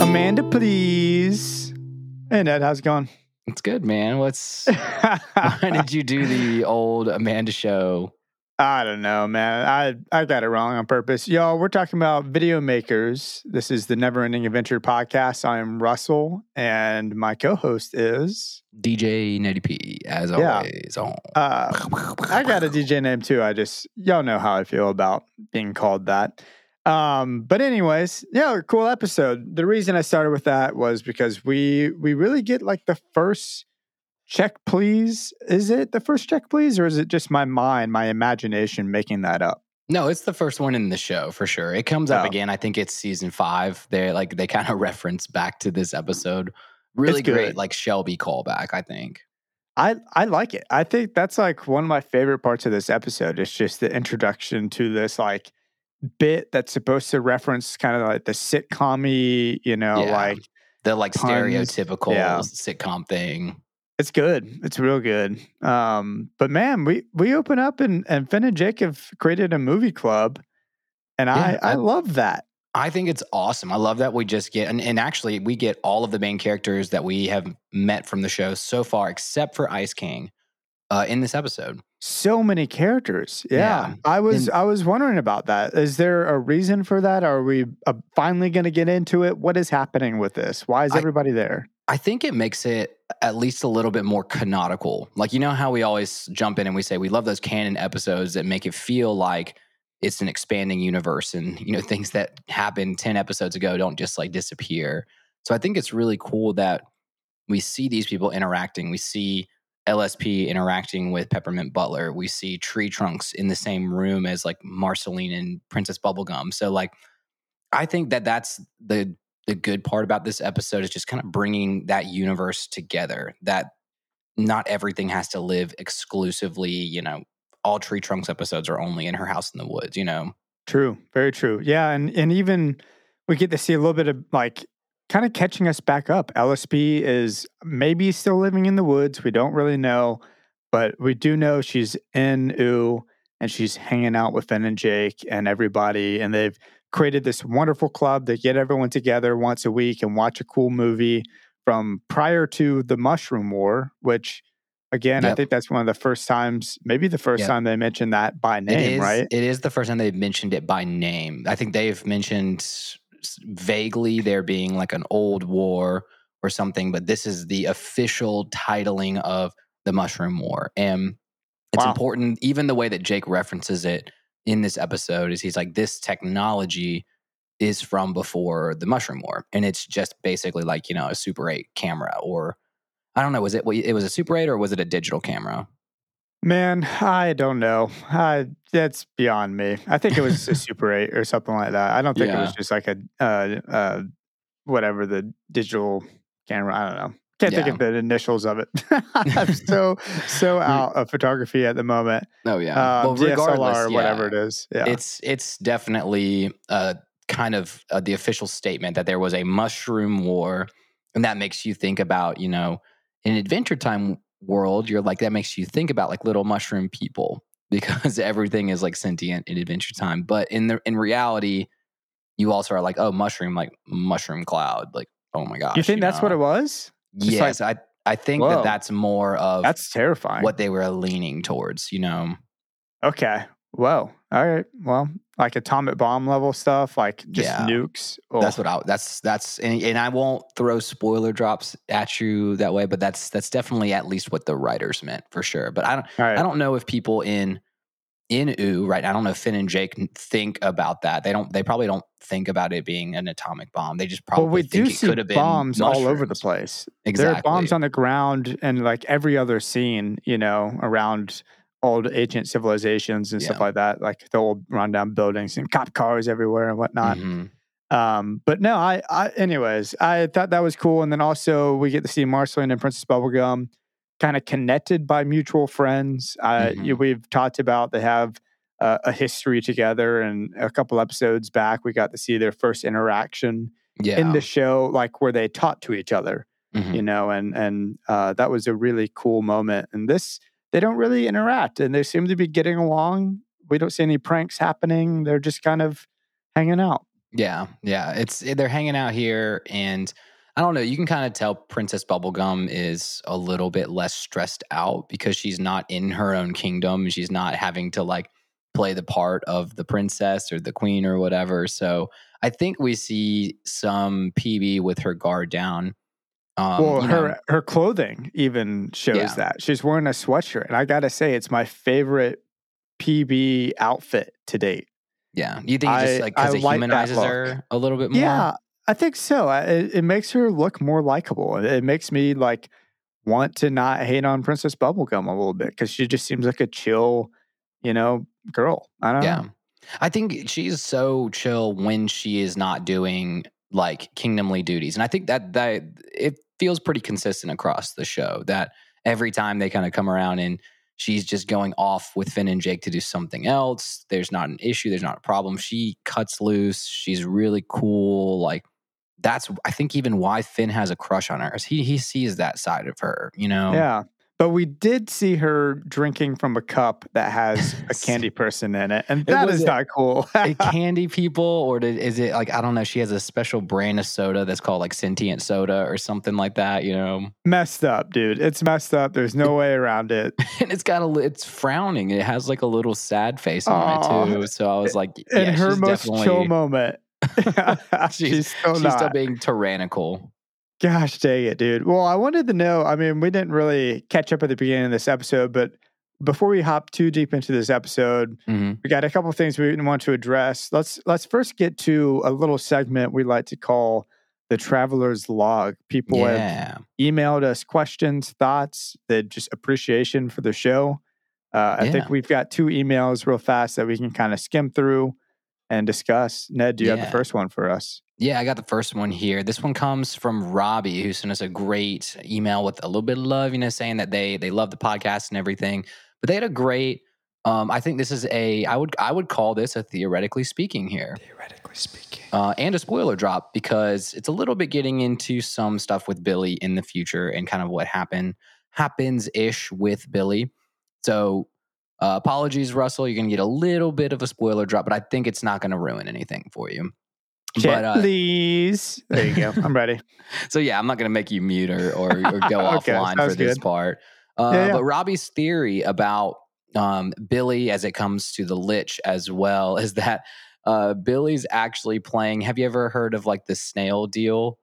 Amanda, please. Hey, Ned, how's it going? It's good, man. What's why did you do the old Amanda show? I don't know, man. I, I got it wrong on purpose. Y'all, we're talking about video makers. This is the Never Ending Adventure podcast. I am Russell, and my co host is. DJ Netty P, as Yeah. always. On. Uh, I got a DJ name too. I just, y'all know how I feel about being called that. Um, but anyways, yeah, cool episode. The reason I started with that was because we we really get like the first check please. Is it the first check please, or is it just my mind, my imagination making that up? No, it's the first one in the show for sure. It comes up Oh. again. I think it's season five. They like they kind of reference back to this episode. Really great, like Shelby callback. I think. I I like it. I think that's like one of my favorite parts of this episode. It's just the introduction to this like bit that's supposed to reference kind of like the sitcom you know, Yeah. like The like Puns. stereotypical Yeah. sitcom thing. It's good. It's real good. Um, but man, we we open up and and Finn and Jake have created a movie club, and Yeah, I I I- love that. I think it's awesome. I love that we just get, and, and actually, we get all of the main characters that we have met from the show so far, except for Ice King, uh, in this episode. So many characters. Yeah, Yeah. I was And- I was wondering about that. Is there a reason for that? Are we uh, finally going to get into it? What is happening with this? Why is I- everybody there? I think it makes it at least a little bit more canonical. Like, you know how we always jump in and we say we love those canon episodes that make it feel like it's an expanding universe and, you know, things that happened 10 episodes ago don't just like disappear. So I think it's really cool that we see these people interacting. We see LSP interacting with Peppermint Butler. We see Tree Trunks in the same room as like Marceline and Princess Bubblegum. So, like, I think that that's the the good part about this episode is just kind of bringing that universe together that not everything has to live exclusively you know all tree trunks episodes are only in her house in the woods you know True, very true. Yeah, and and even we get to see a little bit of like kind of catching us back up. LSP is maybe still living in the woods. We don't really know, but we do know she's in Ooo and she's hanging out with Finn and Jake and everybody, and they've created this wonderful club that get everyone together once a week and watch a cool movie from prior to the Mushroom War, which. Again, I think that's one of the first times, maybe the first Yep. time they mentioned that by name, is right? it is the first time they've mentioned it by name i think they've mentioned vaguely there being like an old war or something but this is the official titling of the mushroom war and it's Wow. important even the way that jake references it in this episode is he's like this technology is from before the mushroom war and it's just basically like you know a super 8 camera or i don't know was it it was a super 8 or was it a digital camera Man, I don't know. I, that's beyond me. I think it was a Super 8 or something like that. I don't think it was just like a, uh, uh, whatever the digital camera. I don't know. Can't think of the initials of it. I'm so, so out of photography at the moment. oh yeah Um, DSLR or whatever it is. Yeah. It's it's definitely uh, kind of uh, the official statement that there was a mushroom war, and that makes you think about you know in Adventure Time world, you're like that makes you think about like little mushroom people because everything is like sentient in Adventure Time, but in the in reality, you also are like oh mushroom like mushroom cloud like oh my gosh you think that's what it was? Just like- Yes, I I think Whoa. that that's more of That's terrifying. what they were leaning towards. You know. Okay. Whoa. All right. Well, like atomic bomb level stuff, like just Yeah. nukes. That's Oh, what I that's that's and, and I won't throw spoiler drops at you that way, but that's that's definitely at least what the writers meant for sure. But I don't right. I don't know if people in in Ooo right. I don't know if Finn and Jake think about that. They don't. They probably don't think about it being an atomic bomb. They just probably Well, we think do it see could have been bombs all over the place. Exactly. There are bombs on the ground and like every other scene, you know, around old ancient civilizations and stuff like that, like the old rundown buildings and cop cars everywhere and whatnot. Mhm. Um, but no, I, I, anyways, I thought that was cool. And then also we get to see Marceline and Princess Bubblegum kind of connected by mutual friends. Uh, you- Mhm. we've talked about they have uh, a history together, and a couple episodes back, we got to see their first interaction Yeah. in the show, like where they talk to each other, Mhm. you know, and and uh, that was a really cool moment. And this, they don't really interact, and they seem to be getting along. We don't see any pranks happening. They're just kind of hanging out. Yeah, yeah. It's they're hanging out here, and I don't know. You can kind of tell Princess Bubblegum is a little bit less stressed out because she's not in her own kingdom. She's not having to like play the part of the princess or the queen or whatever. So I think we see some PB with her guard down. Um, well, her know, her clothing even shows Yeah. that she's wearing a sweatshirt, and I gotta say, it's my favorite PB outfit to date. yeah. You think it's just like because it like humanizes her a little bit more? Yeah, I think so. I- It, it makes her look more likable. It- It makes me like want to not hate on Princess Bubblegum a little bit because she just seems like a chill, you know, girl. I don't Yeah. know. I think she's so chill when she is not doing like kingdomly duties. And I think that that it feels pretty consistent across the show that every time they kind of come around and she's just going off with Finn and Jake to do something else, there's not an issue, there's not a problem. She cuts loose. She's really cool. Like that's I think even why Finn has a crush on her is he he sees that side of her, you know? Yeah. But we did see her drinking from a cup that has a candy person in it, and It that was is not cool. a candy people or did, is it like i don't know she has a special brand of soda that's called like sentient soda or something like that you know messed up, dude. It's messed up. There's no way around it. and it's got a it's frowning it has like a little sad face on Aw. it too so i was like In her most definitely chill moment, she's, She's- still she's still being tyrannical Gosh dang it, dude. Well, I wanted to know. I mean, we didn't really catch up at the beginning of this episode, but before we hop too deep into this episode, Mhm. we got a couple things we want to address. Let's let's first get to a little segment we like to call the traveler's log. People have emailed us questions, thoughts, the just appreciation for the show. Uh, I think we've got two emails real fast that we can kind of skim through and discuss. Ned, do you have the first one for us? Yeah, I got the first one here. This one comes from Robbie, who sent us a great email with a little bit of love, you know, saying that they they love the podcast and everything. But they had a great. Um, I think this is a. I would I would call this a theoretically speaking here, Theoretically speaking. uh, and a spoiler drop because it's a little bit getting into some stuff with Billy in the future and kind of what happened happens ish with Billy. So. Uh, apologies, Russell. You're gonna get a little bit of a spoiler drop, but I think it's not gonna ruin anything for you. But uh, please. There you go. I'm ready. so yeah, I'm not going to make you mute or or, or go Okay, offline for sounds this good. part. Uh, Yeah, yeah. But Robbie's theory about um, Billy, as it comes to the Lich as well, is that uh, Billy's actually playing. Have you ever heard of like the snail deal,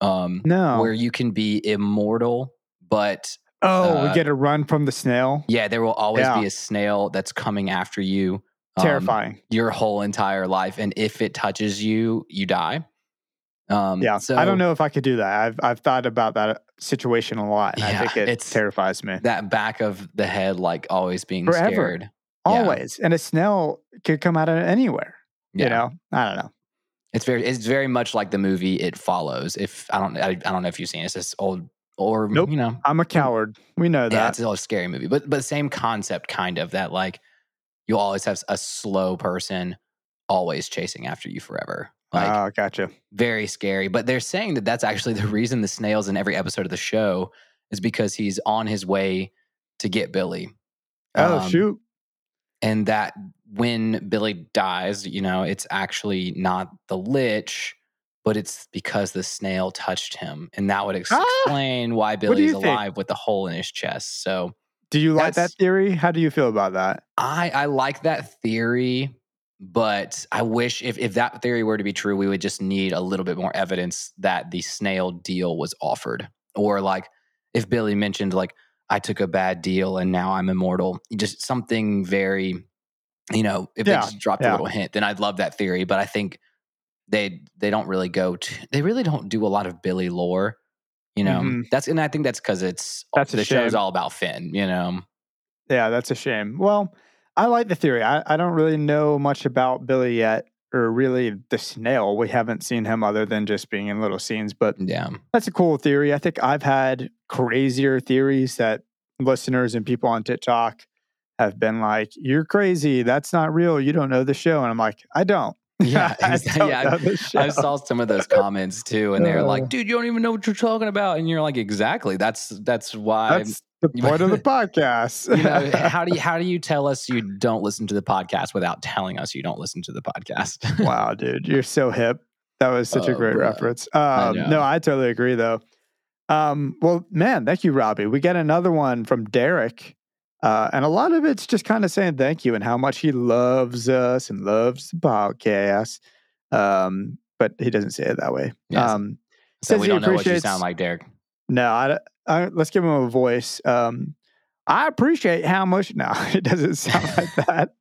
um, No. where you can be immortal, but oh, we uh, get a run from the snail. yeah, there will always Yeah. be a snail that's coming after you. um, Terrifying. your whole entire life, and if it touches you, you die. Um, yeah. so I don't know if I could do that. I've I've thought about that situation a lot, and I Yeah, think it it's- terrifies me. that back of the head, like always being Forever. scared. yeah. Always. And a snail could come out of anywhere. Yeah. You know? I don't know. It's very, it's very much like the movie It Follows. If I don't, I, I don't know if you've seen it. It's this old, or Nope. you know, I'm a coward. We know yeah, it's a scary movie, but but same concept, kind of that like you'll always have a slow person always chasing after you forever. Like oh, gotcha. very scary. But they're saying that that's actually the reason the snails in every episode of the show is because he's on his way to get Billy. Oh, Um, shoot. and that when Billy dies, you know, it's actually not the lich, but it's because the snail touched him, and that would ex- Ah! explain why Billy's you think? alive with the hole in his chest. So Do you like that theory? How do you feel about that? I I like that theory, but I wish if if that theory were to be true, we would just need a little bit more evidence that the snail deal was offered, or like if Billy mentioned like I took a bad deal and now I'm immortal, just something very, you know, if Yeah, they just dropped yeah. a little hint, then I'd love that theory. But I think they they don't really go to they really don't do a lot of Billy lore. You know, Mhm. that's and I think that's because it's That's the show's shame. all about Finn. You know, Yeah, that's a shame. Well, I like the theory. I, I don't really know much about Billy yet, or really the snail. We haven't seen him other than just being in little scenes, but yeah. that's a cool theory. I think I've had crazier theories that listeners and people on TikTok have been like, You're crazy. That's not real. You don't know the show. And I'm like, I don't. Yeah, I exactly. Yeah, show. I saw some of those comments too, and they're Uh. like, "Dude, you don't even know what you're talking about," and you're like, "Exactly. That's that's why." That's the point of the podcast. you know, how do you how do you tell us you don't listen to the podcast without telling us you don't listen to the podcast? wow, dude, you're so hip. That was such a Oh, great bro. reference. Um, know. no, I totally agree, though. Um, well, man, thank you, Robbie. We got another one from Derek, uh, and a lot of it's just kind of saying thank you and how much he loves us and loves the podcast. Um, but he doesn't say it that way. Yes. Um, so we don't know what you sound like, Derek. no, I, I, let's give him a voice. Um, I appreciate how much. No, it doesn't sound like that.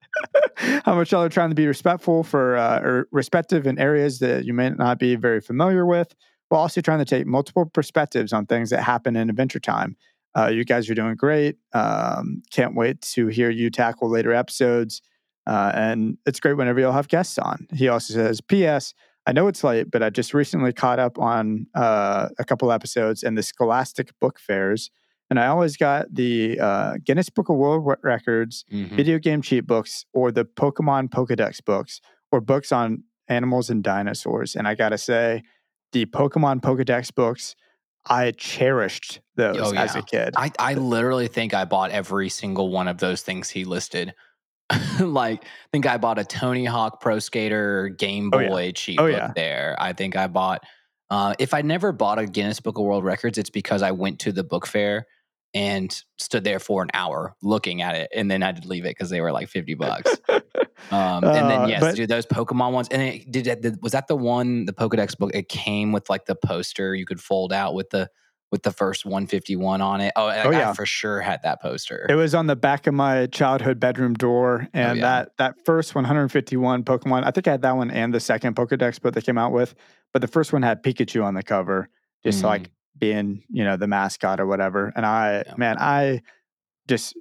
how much y'all are trying to be respectful for uh, or respective in areas that you may not be very familiar with, while also trying to take multiple perspectives on things that happen in Adventure Time. Uh, you guys are doing great. Um, can't wait to hear you tackle later episodes. Uh, and it's great whenever you'll have guests on. He also says, P.S. I know it's late, but I just recently caught up on uh, a couple episodes and the Scholastic Book Fairs. And I always got the uh, Guinness Book of World Re- Records, Mhm. video game cheat books, or the Pokemon Pokedex books, or books on animals and dinosaurs. And I got to say, the Pokemon Pokedex books, I cherished those Oh, as yeah. a kid. I, I literally think I bought every single one of those things he listed. like, I think I bought a Tony Hawk Pro Skater Game Oh, yeah. Boy cheat Oh, yeah. there. I think I bought. Uh, if I never bought a Guinness Book of World Records, it's because I went to the book fair and stood there for an hour looking at it, and then I had to leave it because they were like fifty bucks. Um, and then Uh, yes, but- dude, those Pokemon ones. And it, did it, was that the one the Pokedex book? It came with like the poster you could fold out with the with the first 151 on it. Oh, like, Oh, I yeah. for sure had that poster. It was on the back of my childhood bedroom door, and Oh, yeah. that that first 151 Pokemon. I think I had that one and the second Pokedex book they came out with, but the first one had Pikachu on the cover, just like being you know the mascot or whatever. And I, Yeah. man, I just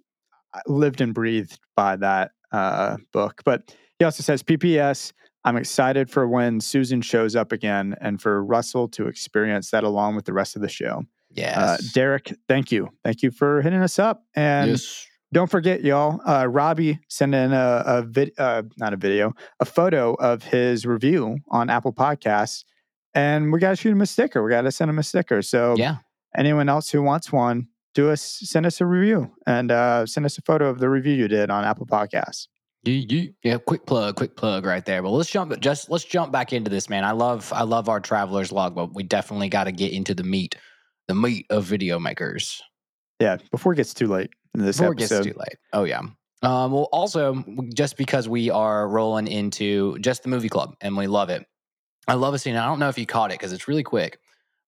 lived and breathed by that uh, book. But he also says, "PPS." I'm excited for when Susan shows up again, and for Russell to experience that along with the rest of the show. yeah Uh, Derek, thank you, thank you for hitting us up, and yes. don't forget, y'all. Uh, Robbie sent in a, a vid, uh, not a video, a photo of his review on Apple Podcasts, and we got to shoot him a sticker. We got to send him a sticker. So, Yeah. anyone else who wants one, do us send us a review and uh, send us a photo of the review you did on Apple Podcasts. Yeah, yeah, yeah. Quick plug, quick plug right there. But let's jump just let's jump back into this, man. I love I love our traveler's log, but we definitely got to get into the meat, the meat of video makers. Yeah, before it gets too late in this before it episode. gets too late. Oh yeah. Um, well, also just because we are rolling into just the movie club and we love it. I love a scene. I don't know if you caught it because it's really quick,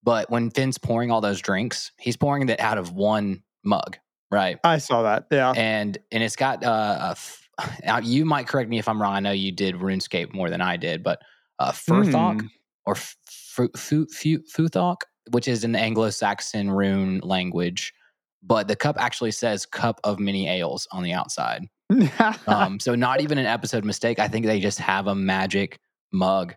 but when Finn's pouring all those drinks, he's pouring it out of one mug, right? I saw that. Yeah. And and it's got uh, a f- now you might correct me if I'm wrong. I know you did RuneScape more than I did, but uh, Furthok Hmm. or Fu- Fu- Fu- Futhok, which is an Anglo-Saxon rune language, but the cup actually says "cup of many ales" on the outside. Um, so not even an episode mistake. I think they just have a magic mug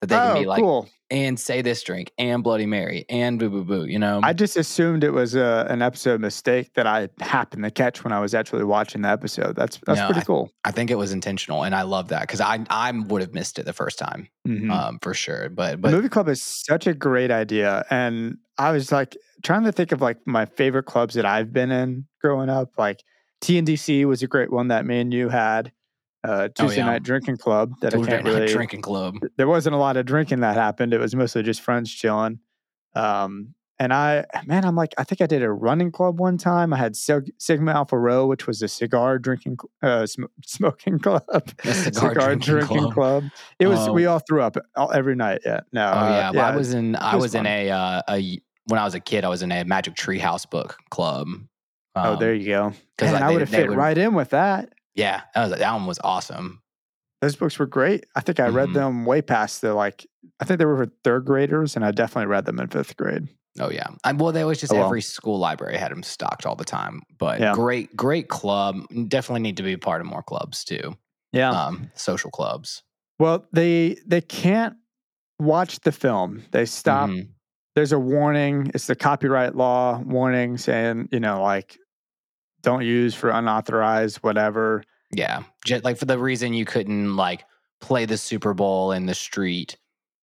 that they can oh, be like cool. and say this drink and Bloody Mary and boo boo boo. You know, I just assumed it was a, an episode mistake that I happened to catch when I was actually watching the episode. That's that's No, pretty cool. I think it was intentional, and I love that because I I would have missed it the first time, Mhm. um, for sure. But The but movie club is such a great idea, and I was like trying to think of like my favorite clubs that I've been in growing up. Like TNDC was a great one that me and you had. Uh, Tuesday Oh, yeah. night drinking club that I can't really. drinking club. There wasn't a lot of drinking that happened. It was mostly just friends chilling. Um, and I, man, I'm like, I think I did a running club one time. I had Sig- Sigma Alpha Rho, which was a cigar drinking, uh, sm- smoking club, A cigar drinking club. It was, Oh. we all threw up all, every night. Yeah. No. Oh uh, yeah, I was in I was was in a uh, a when I was a kid. I was in a Magic tree house book club. oh, there Um, you go. 'cause, Man, like, I would have fit would- right in with that. Yeah, that, was, that one was awesome. Those books were great. I think I read Mhm. them way past the like, I think they were for third graders, and I definitely read them in fifth grade. Oh yeah, I, well, they was just Oh, well. every school library had them stocked all the time. But Yeah. great, great club. Definitely need to be a part of more clubs too. Yeah. Um, social clubs. Well, they they can't watch the film. They stop. Mhm. There's a warning. It's the copyright law warning saying, you know, like don't use for unauthorized whatever. Yeah, just like for the reason you couldn't like play the Super Bowl in the street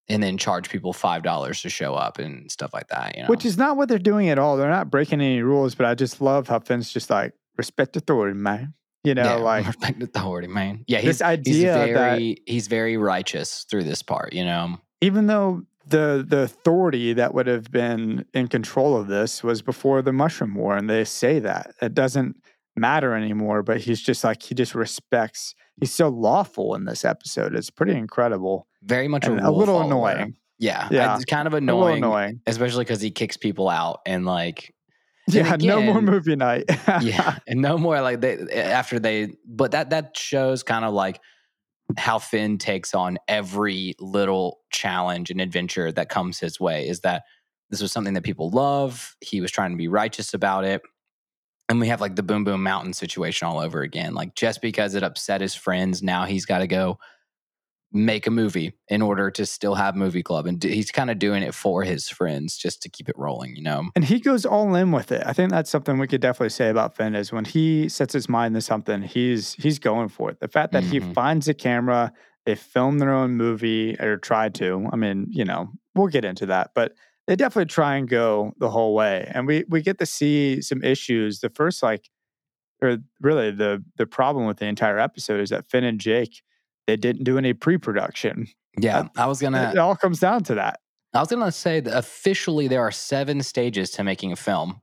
and then charge people five dollars to show up and stuff like that. You know, Which is not what they're doing at all. They're not breaking any rules, but I just love how Finn's just like respect authority, man. You know, yeah, like respect authority, man. Yeah, this he's, he's idea that he's very righteous through this part. You know, even though the the authority that would have been in control of this was before the mushroom war and they say that it doesn't matter anymore but he's just like he just respects he's so lawful in this episode it's pretty incredible very much a, a little follower. annoying Yeah, Yeah. it's kind of annoying, annoying especially because he kicks people out and like And yeah no more movie night yeah, and no more like they after they. But that that shows kind of like how Finn takes on every little challenge and adventure that comes his way. Is that this was something that people love? He was trying to be righteous about it. And we have like the Boom Boom Mountain situation all over again. Like just because it upset his friends, now he's got to go make a movie in order to still have movie club, and d- he's kind of doing it for his friends just to keep it rolling. You know? and he goes all in with it i think that's something we could definitely say about finn is when he sets his mind to something he's he's going for it the fact that he Mhm. finds a camera they film their own movie or try to i mean you know we'll get into that but they definitely try and go the whole way and we we get to see some issues the first like or really the the problem with the entire episode is that finn and jake they didn't do any pre-production Yeah, I was gonna. it all comes down to that I was going to say that officially there are seven stages to making a film.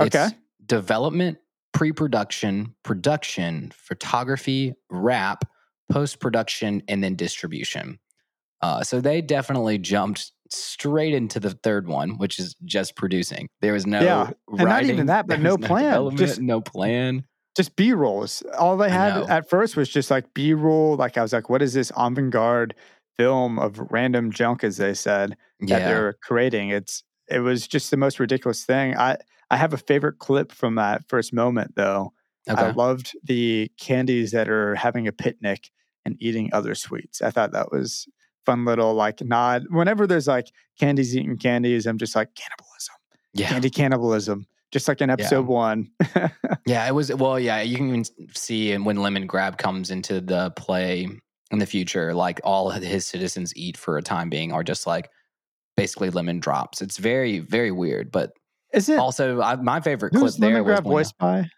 Okay. It's development, pre production, production, photography, wrap, post production, and then distribution. Uh, so they definitely jumped straight into the third one, which is just producing. There was no Yeah, and not even that, but there no plan, just- no plan. Just B rolls. All they had at first was just like B roll. Like I was like, what is this avant garde film of random junk, as they said, that Yeah. they're creating? It's it was just the most ridiculous thing. I I have a favorite clip from that first moment though. I loved the candies that are having a picnic and eating other sweets. I thought that was fun little like nod. Whenever there's like candies eating candies, I'm just like cannibalism, Yeah. candy cannibalism, just like in episode one. Yeah, it was. Well, yeah, you can even see when Lemongrab comes into the play in the future, like all of his citizens eat for a time being are just like basically lemon drops. It's very, very weird. But Is it? also, I, my favorite clip there Lemon was Grab when, voiced by?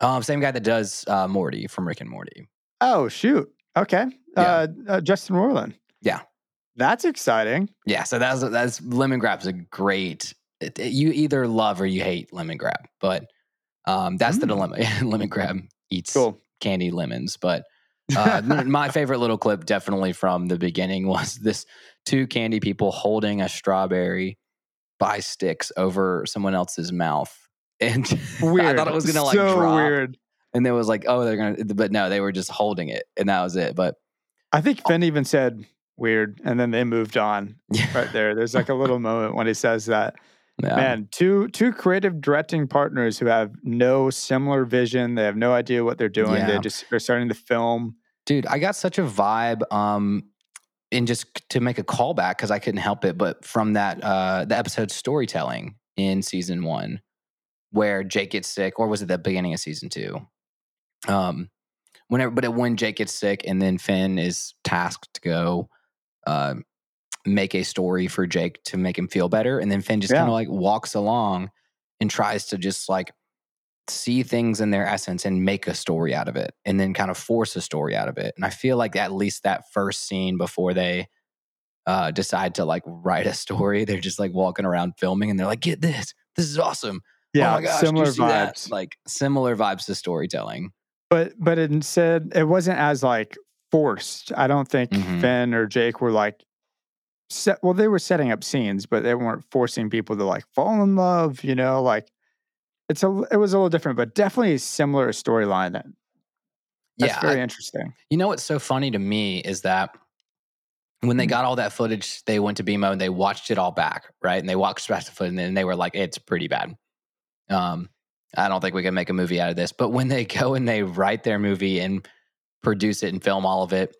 um, same guy that does uh, Morty from Rick and Morty. Oh shoot. Okay. Yeah. Uh, uh, Justin Roiland. Yeah. That's exciting. Yeah, so that's that's Lemongrab's a great. It, it- you either love or you hate Lemongrab, but um, that's the Mm. dilemma. Lemongrab eats Cool. candy lemons. But uh, my favorite little clip, definitely from the beginning, was this two candy people holding a strawberry by sticks over someone else's mouth. And Weird. I thought it was gonna like so drop, weird. and there was like, oh, they're gonna, but no, they were just holding it, and that was it. But I think Finn even said weird, and then they moved on yeah, right there. There's like a little moment when he says that. Yeah. Man, two two creative directing partners who have no similar vision. They have no idea what they're doing. They just are starting to film. dude i got such a vibe um and just to make a callback because i couldn't help it but from that uh the episode storytelling in season one where jake gets sick or was it the beginning of season two um whenever but when jake gets sick and then finn is tasked to go uh, make a story for jake to make him feel better and then finn just Yeah. kind of like walks along and tries to just like see things in their essence and make a story out of it and then kind of force a story out of it and i feel like at least that first scene before they uh, decide to like write a story they're just like walking around filming and they're like get this this is awesome Yeah, oh gosh, similar see that?" vibes. like similar vibes to storytelling But but it said it wasn't as like forced. I don't think Mhm. Finn or Jake were like set well, they were setting up scenes, but they weren't forcing people to like fall in love, you know, like it's a it was a little different, but definitely a similar storyline that that's yeah very I- interesting. You know what's so funny to me is that when they Mm. got all that footage, they went to BMO and they watched it all back, right? And they watched back the footage and they were like, it's pretty bad. Um, I don't think we can make a movie out of this. But when they go and they write their movie and produce it and film all of it,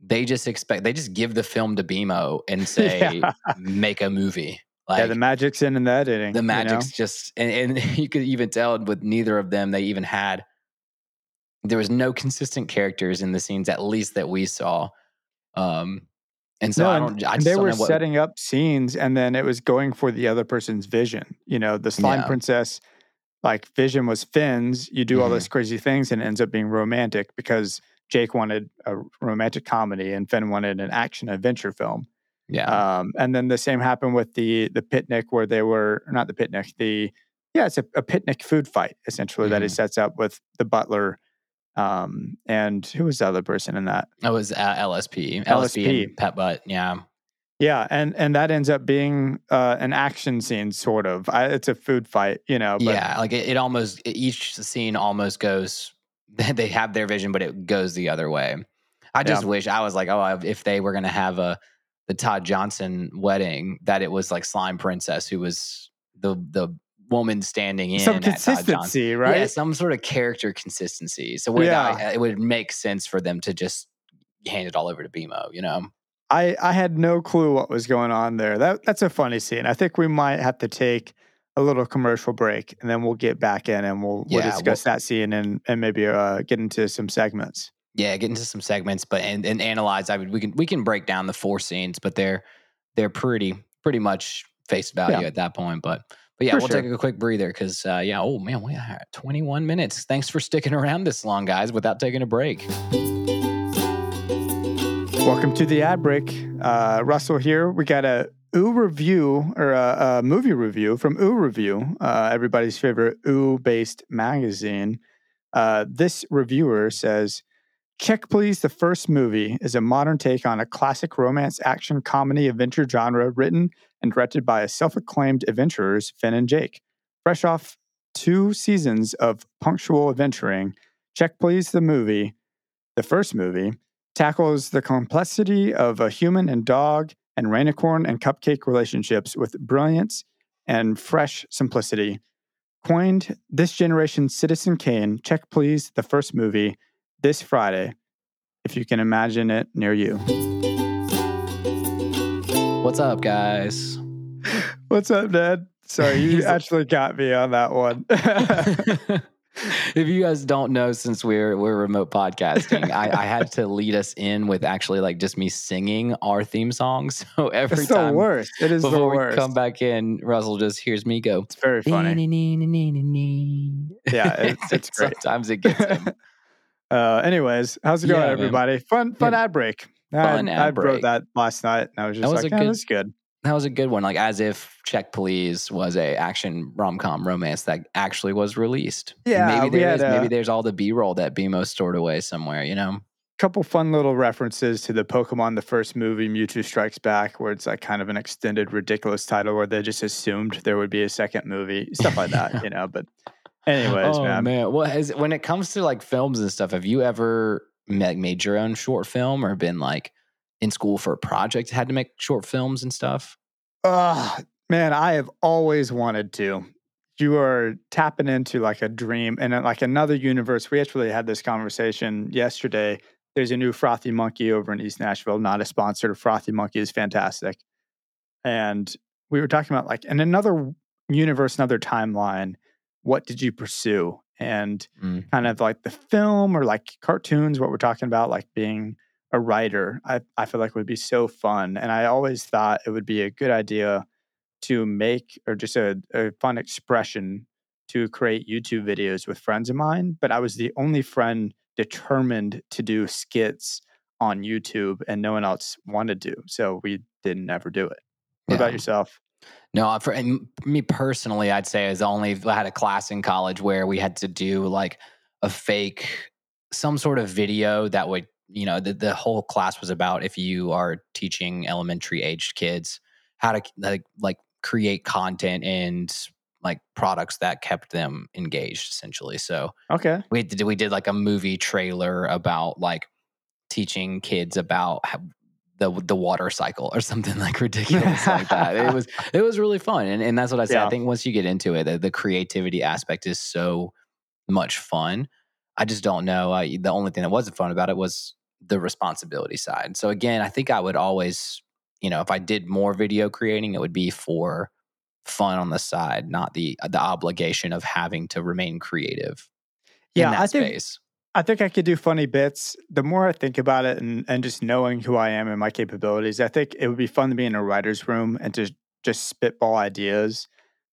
they just expect they just give the film to BMO and say, yeah. make a movie. Like yeah, the magic's in in the editing. the you know? magic's just and, and you could even tell with neither of them they even had there was no consistent characters in the scenes at least that we saw Um, and so No, I don't. I and just they were what. setting up scenes, and then it was going for the other person's vision. You know, the slime Yeah. princess, like vision was Finn's. You do all Mhm. those crazy things, and it ends up being romantic because Jake wanted a romantic comedy, and Finn wanted an action adventure film. yeah, Um, and then the same happened with the the picnic where they were not the picnic, the yeah, it's a, a picnic food fight essentially that he Mhm. sets up with the butler. Um, and who was the other person in that? it was uh, LSP, LSP, LSP. and Pet Butt. Yeah, Yeah, and and that ends up being uh, an action scene, sort of. I, it's a food fight, you know. But yeah. Like it, it almost each scene almost goes. They have their vision, but it goes the other way. I just wish I was like, oh, if they were gonna have a the Todd Johnson wedding, that it was like Slime Princess, who was the the woman standing in some at Todd consistency, right? Yeah, some sort of character consistency. So where Yeah. that, it would make sense for them to just hand it all over to BMO, you know? I I had no clue what was going on there. That that's a funny scene. I think we might have to take a little commercial break, and then we'll get back in and we'll we'll Yeah, discuss that scene and and maybe uh, get into some segments. Yeah, get into some segments, but and, and analyze. I mean, we can we can break down the four scenes, but they're they're pretty pretty much face value Yeah. at that point. But but yeah, For we'll sure. take a quick breather because uh, yeah, oh man, we are 21 minutes. Thanks for sticking around this long, guys, without taking a break. Welcome to the ad break. Uh, Russell here. We got a Ooh review or a, a movie review from Ooo Review, uh, everybody's favorite Ooo based magazine. Uh, this reviewer says, Check Please, the first movie is a modern take on a classic romance action comedy adventure genre written and directed by self acclaimed adventurers Finn and Jake. Fresh off two seasons of punctual adventuring, Check Please, the movie, the first movie, tackles the complexity of a human and dog and rainicorn and cupcake relationships with brilliance and fresh simplicity. Coined this generation's Citizen Kane, check please the first movie this Friday, if you can imagine it near you. What's up, guys? What's up, Dad? Sorry, you actually got me on that one. if you guys don't know, since we're we're remote podcasting, I, I had to lead us in with actually like just me singing our theme song. So every it's the time worst. It is the before we worst. come back in, Russell just hears me go. it's very funny. Yeah, it's- it's great. Sometimes it gets him. Uh, anyways, how's it going, Yeah, man. everybody? Fun, fun Yeah. ad break. Fun I, ad I break. wrote that last night, and I was just That was like, a "Yeah, good- that's good." That was a good one. Like as if Check Please was a action rom com romance that actually was released. Yeah, maybe there is. Maybe uh, there's all the B roll that BMO stored away somewhere. You know. a couple fun little references to the Pokemon the first movie Mewtwo Strikes Back where it's like kind of an extended ridiculous title where they just assumed there would be a second movie stuff like that you know but anyways oh man, man, well, has, when it comes to like films and stuff, have you ever made your own short film or been like in school for a project had to make short films and stuff? Ugh, man I have always wanted to. You are tapping into like a dream and uh, like another universe. We actually had this conversation yesterday. There's a new frothy monkey over in east nashville not a sponsor. Frothy monkey is fantastic. And we were talking about like in another universe another timeline what did you pursue? And Mm. kind of like the film or like cartoons what we're talking about like being a writer i, I feel like it would be so fun and i always thought it would be a good idea to make or just a, a fun expression to create youtube videos with friends of mine but i was the only friend determined to do skits on youtube and no one else wanted to so we didn't ever do it what Yeah. about yourself No, uh, for and me personally, I'd say is only I had a class in college where we had to do like a fake, some sort of video that would, you know, the, the whole class was about if you are teaching elementary aged kids how to like like create content and like products that kept them engaged essentially. So okay we did we did like a movie trailer about like teaching kids about how, the the water cycle or something like ridiculous like that. It was it was really fun, and and that's what I said. Yeah. I think once you get into it, the, the creativity aspect is so much fun. I just don't know. Uh, the only thing that wasn't fun about it was the responsibility side. So again, I think I would always, you know, if I did more video creating, it would be for fun on the side, not the uh, the obligation of having to remain creative Yeah, in that I think- space. I think I could do funny bits. The more I think about it and, and just knowing who I am and my capabilities, I think it would be fun to be in a writer's room and to just spitball ideas.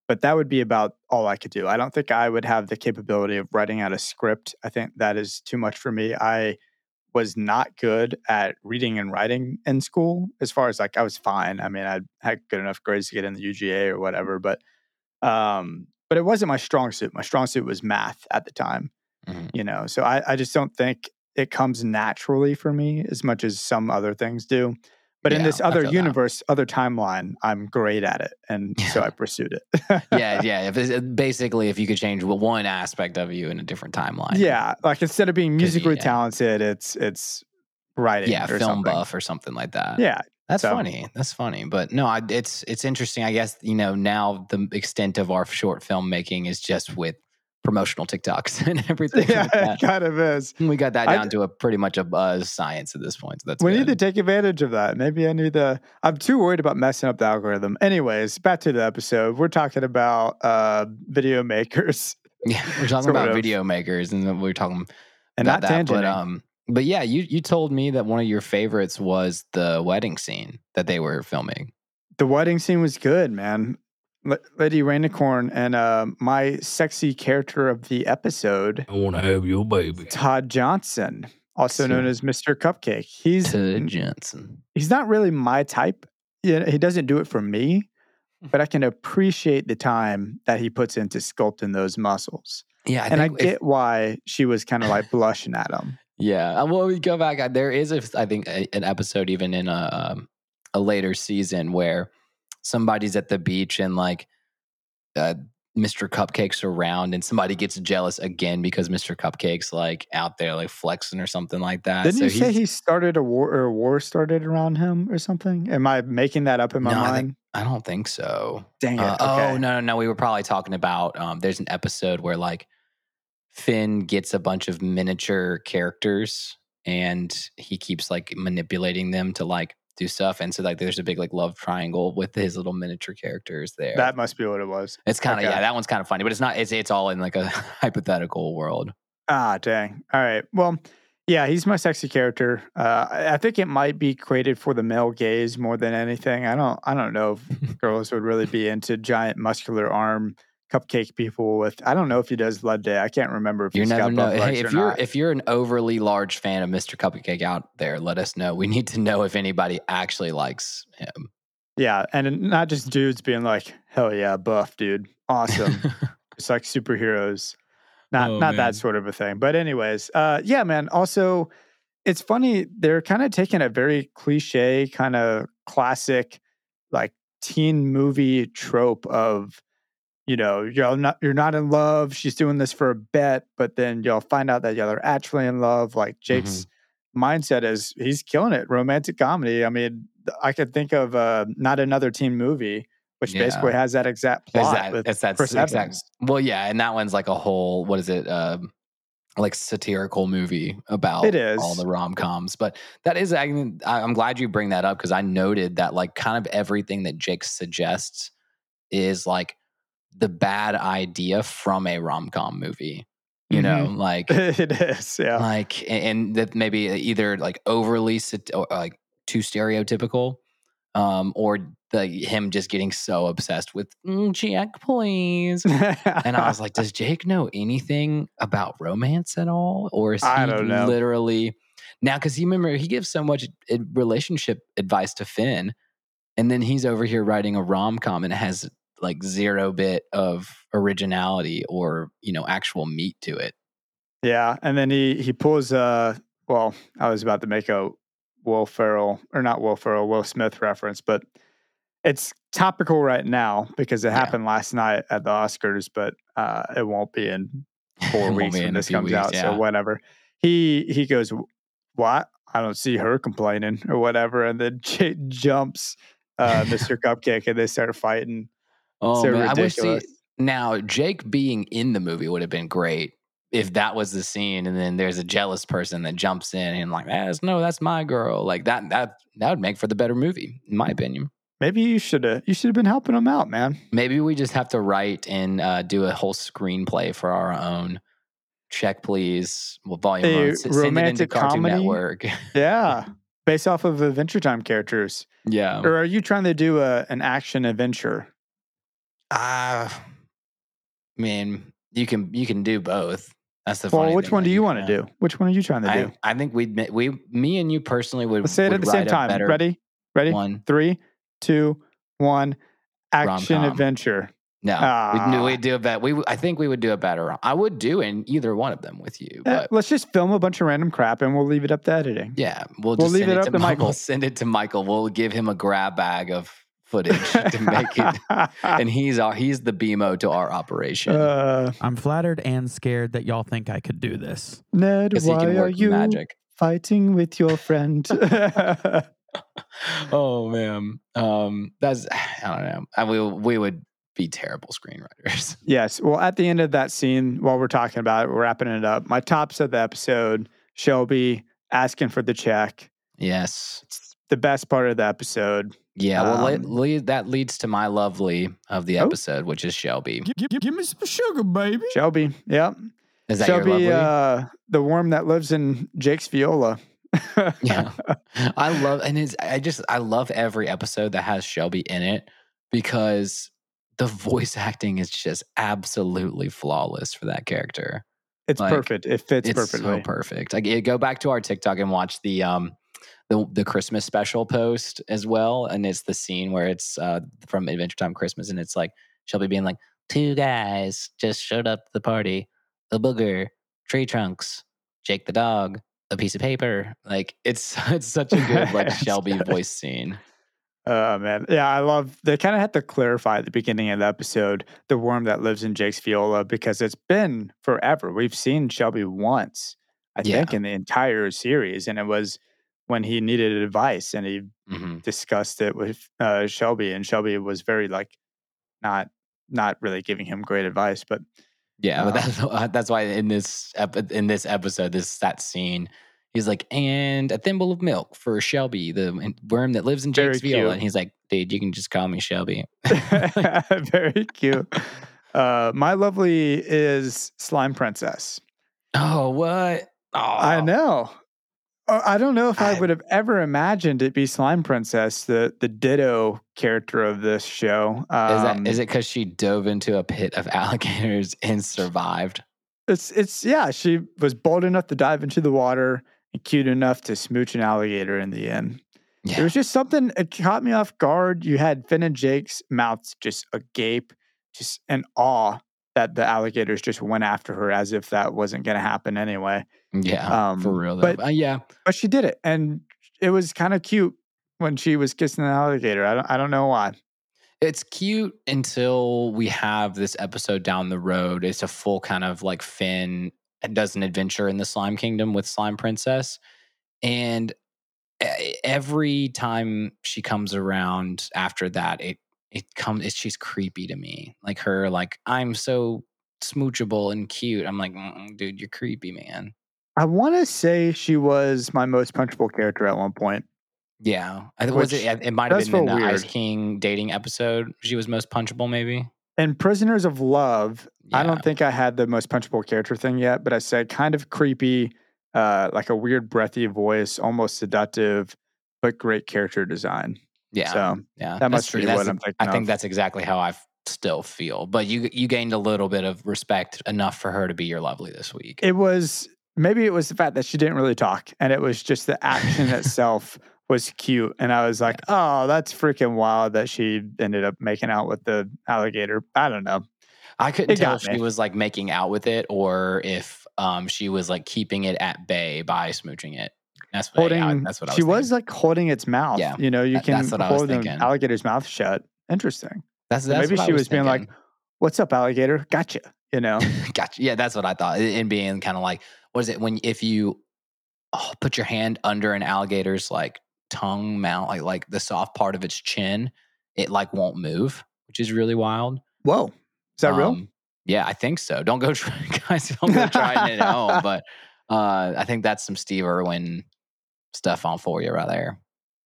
But that would be about all I could do. I don't think I would have the capability of writing out a script. I think that is too much for me. I was not good at reading and writing in school as far as like I was fine. I mean, I had good enough grades to get in the UGA or whatever, but um but it wasn't my strong suit. My strong suit was math at the time. Mm-hmm. You know, so I, I just don't think it comes naturally for me as much as some other things do. But yeah, in this other universe, that. other timeline, I'm great at it, and so I pursued it. yeah, yeah. If uh, basically, if you could change one aspect of you in a different timeline, yeah, like instead of being musically yeah. talented, it's it's writing, yeah, film something. buff or something like that. Yeah, that's so. funny. That's funny. But no, I, it's it's interesting. I guess you know now the extent of our short filmmaking is just with promotional TikToks and everything. Yeah, like it kind of is. We got that down I, to a pretty much a buzz science at this point. So that's we good. need to take advantage of that. Maybe I need to. I'm too worried about messing up the algorithm. Anyways, back to the episode. We're talking about uh, video makers. Yeah, we're talking about of. video makers, and we're talking and about not that. But um, but yeah, you you told me that one of your favorites was the wedding scene that they were filming. The wedding scene was good, man. Lady Rainicorn and uh, my sexy character of the episode. I want to have your baby. Todd Johnson, also known as Mr. Cupcake. He's Todd Johnson. He's not really my type. Yeah, he doesn't do it for me, but I can appreciate the time that he puts into sculpting those muscles. Yeah, I and I get if, why she was kind of like blushing at him. Yeah, well, we go back. There is, a, I think, a, an episode even in a um, a later season where somebody's at the beach and like uh, Mr. Cupcake's around and somebody gets jealous again because Mr. Cupcake's like out there like flexing or something like that. Didn't so you say he started a war or a war started around him or something? Am I making that up in my no, mind? I, think, I, don't think so. Dang it. Uh, okay. Oh, no, no, no. We were probably talking about um, there's an episode where like Finn gets a bunch of miniature characters and he keeps like manipulating them to like do stuff. And so like there's a big like love triangle with his little miniature characters there. That must be what it was. It's kind of okay. yeah, that one's kind of funny, but it's not. It's it's all in like a hypothetical world. Ah, dang. All right. Well, yeah, he's my sexy character. Uh, I think it might be created for the male gaze more than anything. I don't. I don't know if girls would really be into giant muscular arm cupcake people with. I don't know if he does blood day. I can't remember if you never know. Hey, if you're not. if you're an overly large fan of Mr. Cupcake out there, let us know. We need to know if anybody actually likes him. Yeah, and not just dudes being like, "Hell yeah, buff dude, awesome." it's like superheroes, not oh, not man. that sort of a thing. But anyways, uh, yeah, man. Also, it's funny they're kind of taking a very cliche, kind of classic, like teen movie trope of you know, y'all not you're not in love. She's doing this for a bet, but then y'all find out that y'all are actually in love. Like Jake's mm-hmm. mindset is he's killing it. Romantic comedy. I mean, I could think of uh, not another teen movie, which yeah. basically has that exact plot. It's that exact. Well, yeah, and that one's like a whole what is it? Um, like satirical movie about it is. all the rom coms. But that is, I mean, I'm glad you bring that up because I noted that like kind of everything that Jake suggests is like the bad idea from a rom com movie. You mm-hmm. know, like it is, yeah. Like, and that maybe either like overly or like too stereotypical, um, or the him just getting so obsessed with mm, Jack, please. and I was like, does Jake know anything about romance at all, or is he literally now? Because he remember he gives so much relationship advice to Finn, and then he's over here writing a rom com and has like zero bit of originality or you know actual meat to it. Yeah, and then he he pulls uh well, I was about to make a Will Ferrell or not Will Ferrell, Will Smith reference, but it's topical right now because it yeah. happened last night at the Oscars, but uh, it won't be in four weeks when this comes weeks, out. Yeah. So whatever. He he goes, what? I don't see her complaining or whatever, and then j- jumps uh, Mr. Cupcake and they start fighting. Oh so man, ridiculous. I wish see, now Jake being in the movie would have been great if that was the scene, and then there's a jealous person that jumps in and like, that's no, that's my girl. Like that that that would make for the better movie, in my opinion. Maybe you should have you should have been helping him out, man. Maybe we just have to write and uh, do a whole screenplay for our own check please. Well, volume A one. Send it into romantic Cartoon comedy? Network. Yeah. Based off of Adventure Time characters. yeah. Or are you trying to do a, an action adventure? Ah, mean, you can you can do both. That's the Well, which one do you want to do? Which one are you trying to I, do? I think we'd ma- we me and you personally would Let's say it at the same time. Ready? Ready? one. Three, two, one. Action Rom-com. adventure. No, we'd, Ah. do- we'd do a bet. We I think we would do a better. I would do in either one of them with you, but let's just film a bunch of random crap and we'll leave it up to editing. yeah, we'll We'll just leave send it it, up to, to Michael. Michael. Send it to Michael. We'll give him a grab bag of footage to make it, and he's our he's the BMO to our operation uh, I'm flattered and scared that y'all think I could do this. Ned, why are you magic. fighting with your friend? oh man, um, that's I don't know. I, we we would be terrible screenwriters. yes. Well, at the end of that scene, while we're talking about it, we're wrapping it up. My tops of the episode Shelby asking for the check. yes. It's the best part of the episode. Yeah, well, le- Um, lead, that leads to my lovely of the Oh. episode, which is Shelby. Give, give, give me some sugar, baby. Shelby. Yep. Is that your Shelby, lovely? uh, the worm that lives in Jake's viola. Yeah. I love, and it's, I just, I love every episode that has Shelby in it because the voice acting is just absolutely flawless for that character. It's Like, perfect. It fits it's perfectly. so perfect. Like, go back to our TikTok and watch the, um, the, the Christmas special post as well. And it's the scene where it's uh, from Adventure Time Christmas. And it's like Shelby being like, two guys just showed up to the party a booger, tree trunks, Jake the dog, a piece of paper. Like it's it's such a good like Shelby voice scene. Oh man, yeah, I love. They kind of had to clarify at the beginning of the episode the worm that lives in Jake's viola because it's been forever. We've seen Shelby once, I Yeah. think, in the entire series, and it was when he needed advice and he hmm discussed it with uh, Shelby, and Shelby was very like not not really giving him great advice, but Yeah, but Um, that's that's why in this ep- in this episode, this that scene, he's like, and a thimble of milk for Shelby, the worm that lives in Jake's viola. And he's like, dude, you can just call me Shelby. very cute. Uh, my lovely is Slime Princess. oh, what? Oh, I know. Uh, I don't know if I, I- would have ever imagined it be Slime Princess, the the Ditto character of this show. Is Um, is it because she dove into a pit of alligators and survived? It's it's yeah. She was bold enough to dive into the water and cute enough to smooch an alligator in the end. It was just something. It caught me off guard. You had Finn and Jake's mouths just agape, just in awe that the alligators just went after her as if that wasn't going to happen anyway. yeah, um, for real. Though. but- Uh, yeah, But she did it, and it was kind of cute when she was kissing the alligator. I don't I don't know why. It's cute until we have this episode down the road. It's a full kind of like Finn does an adventure in the Slime Kingdom with Slime Princess. And every time she comes around after that, it it comes it's she's creepy to me. Like her, like, I'm so smoochable and cute. I'm like, dude, you're creepy, man. I want to say she was my most punchable character at one point. Yeah. I think was it it might have been in the Ice. King dating episode. She was most punchable, maybe. In Prisoners of Love, I don't think I had the most punchable character thing yet, but I said kind of creepy, uh, like a weird breathy voice, almost seductive, but great character design. Yeah. So Yeah, that must be what I'm thinking I think of. that's exactly how I still feel. But you you gained a little bit of respect enough for her to be your lovely this week. it was maybe it was the fact that she didn't really talk, and it was just the action itself was cute, and I was like, oh, that's freaking wild that she ended up making out with the alligator. I don't know. I couldn't it tell if she was like making out with it or if um she was like keeping it at bay by smooching it. That's what I- Holding, that's what I was she was like holding its mouth. Yeah, you know, you that- can I was hold an alligator's mouth shut. Interesting. That's, that's maybe I she was being like. What's up, alligator? Gotcha. You know, Gotcha. Yeah, that's what I thought. And being kind of like, what is it when if you oh, put your hand under an alligator's like tongue mouth, like like the soft part of its chin, it like won't move, which is really wild. whoa, is that real? Um, Yeah, I think so. Don't go try, guys. Don't go trying it at home. But uh, I think that's some Steve Irwin stuff on for you right there.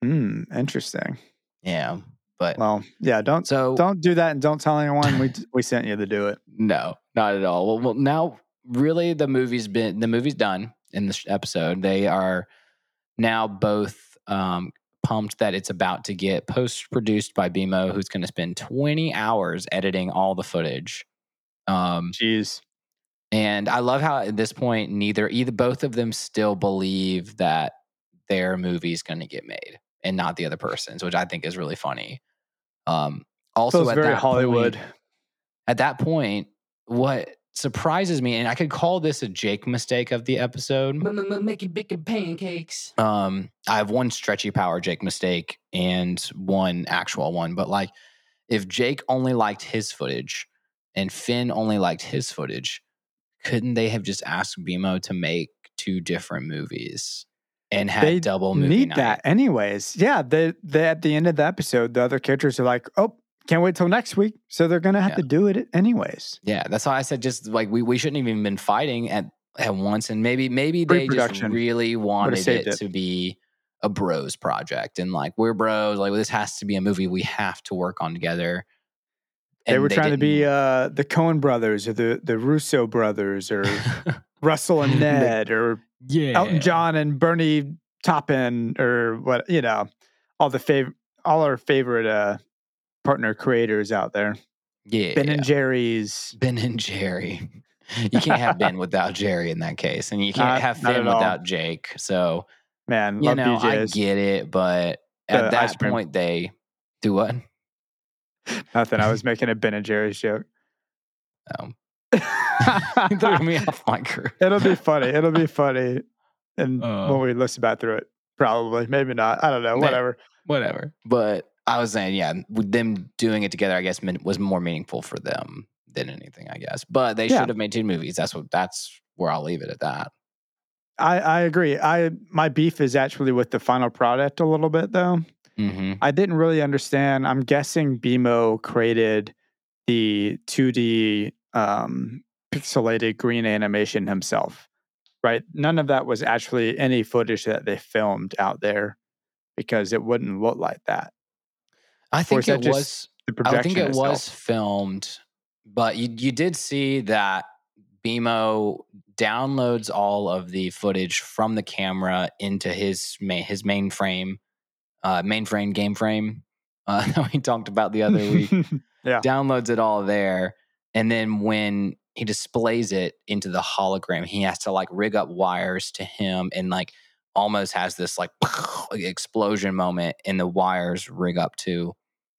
Hmm, interesting. Yeah, but Well, yeah, don't so don't do that and don't tell anyone we we sent you to do it. no, not at all. Well, well, now really, the movie's been the movie's done in this episode. They are now both um, pumped that it's about to get post produced by BMO, who's going to spend 20 hours editing all the footage. Um, Jeez. and I love how at this point, neither either both of them still believe that their movie's going to get made and not the other person's, which I think is really funny. Um, also, Feels at very that Hollywood. Point, at that point, what surprises me, and I could call this a Jake mistake of the episode. Making big pancakes. Um, I have one stretchy power Jake mistake and one actual one, but like if Jake only liked his footage and Finn only liked his footage, couldn't they have just asked BMO to make two different movies and had They double movie need night? that anyways. Yeah, they they at the end of the episode, the other characters are like, "Oh, can't wait till next week." So they're gonna have Yeah. to do it anyways. Yeah, that's why I said just like we, we shouldn't have even been fighting at at once, and maybe maybe they just really wanted it, it. to be a bros project, and like we're bros, like this has to be a movie we have to work on together. they And were trying to be uh, the Coen brothers or the the Russo brothers or Russell and Ned or Yeah. Elton John and Bernie Taupin or what you know, all the favorite, all our favorite uh, partner creators out there. yeah, Ben and Jerry's. Ben and Jerry. You can't have Ben without Jerry in that case, and you can't have Finn all. without Jake. So Man, you know, I get it, but The at that point, they do what? Nothing. I was making a Ben and Jerry's joke. Um, threw me off my crew. It'll be funny. It'll be funny. And Uh. when we listen back through it, probably, maybe not. I don't know. May- Whatever. whatever. But I was saying, yeah, with them doing it together, I guess was more meaningful for them than anything, I guess. But they Yeah. should have made two movies. That's what. That's where I'll leave it at that. I, I agree. I my beef is actually with the final product a little bit though. Mm-hmm. I didn't really understand. I'm guessing BMO created the 2D um, pixelated green animation himself, right? None of that was actually any footage that they filmed out there because it wouldn't look like that. I think it was. The I think it itself. was filmed, but you you did see that BMO downloads all of the footage from the camera into his main his mainframe, uh, mainframe game frame uh, that we talked about the other week. Yeah. downloads it all there. And then when he displays it into the hologram, he has to like rig up wires to him and like almost has this like explosion moment and the wires rig up to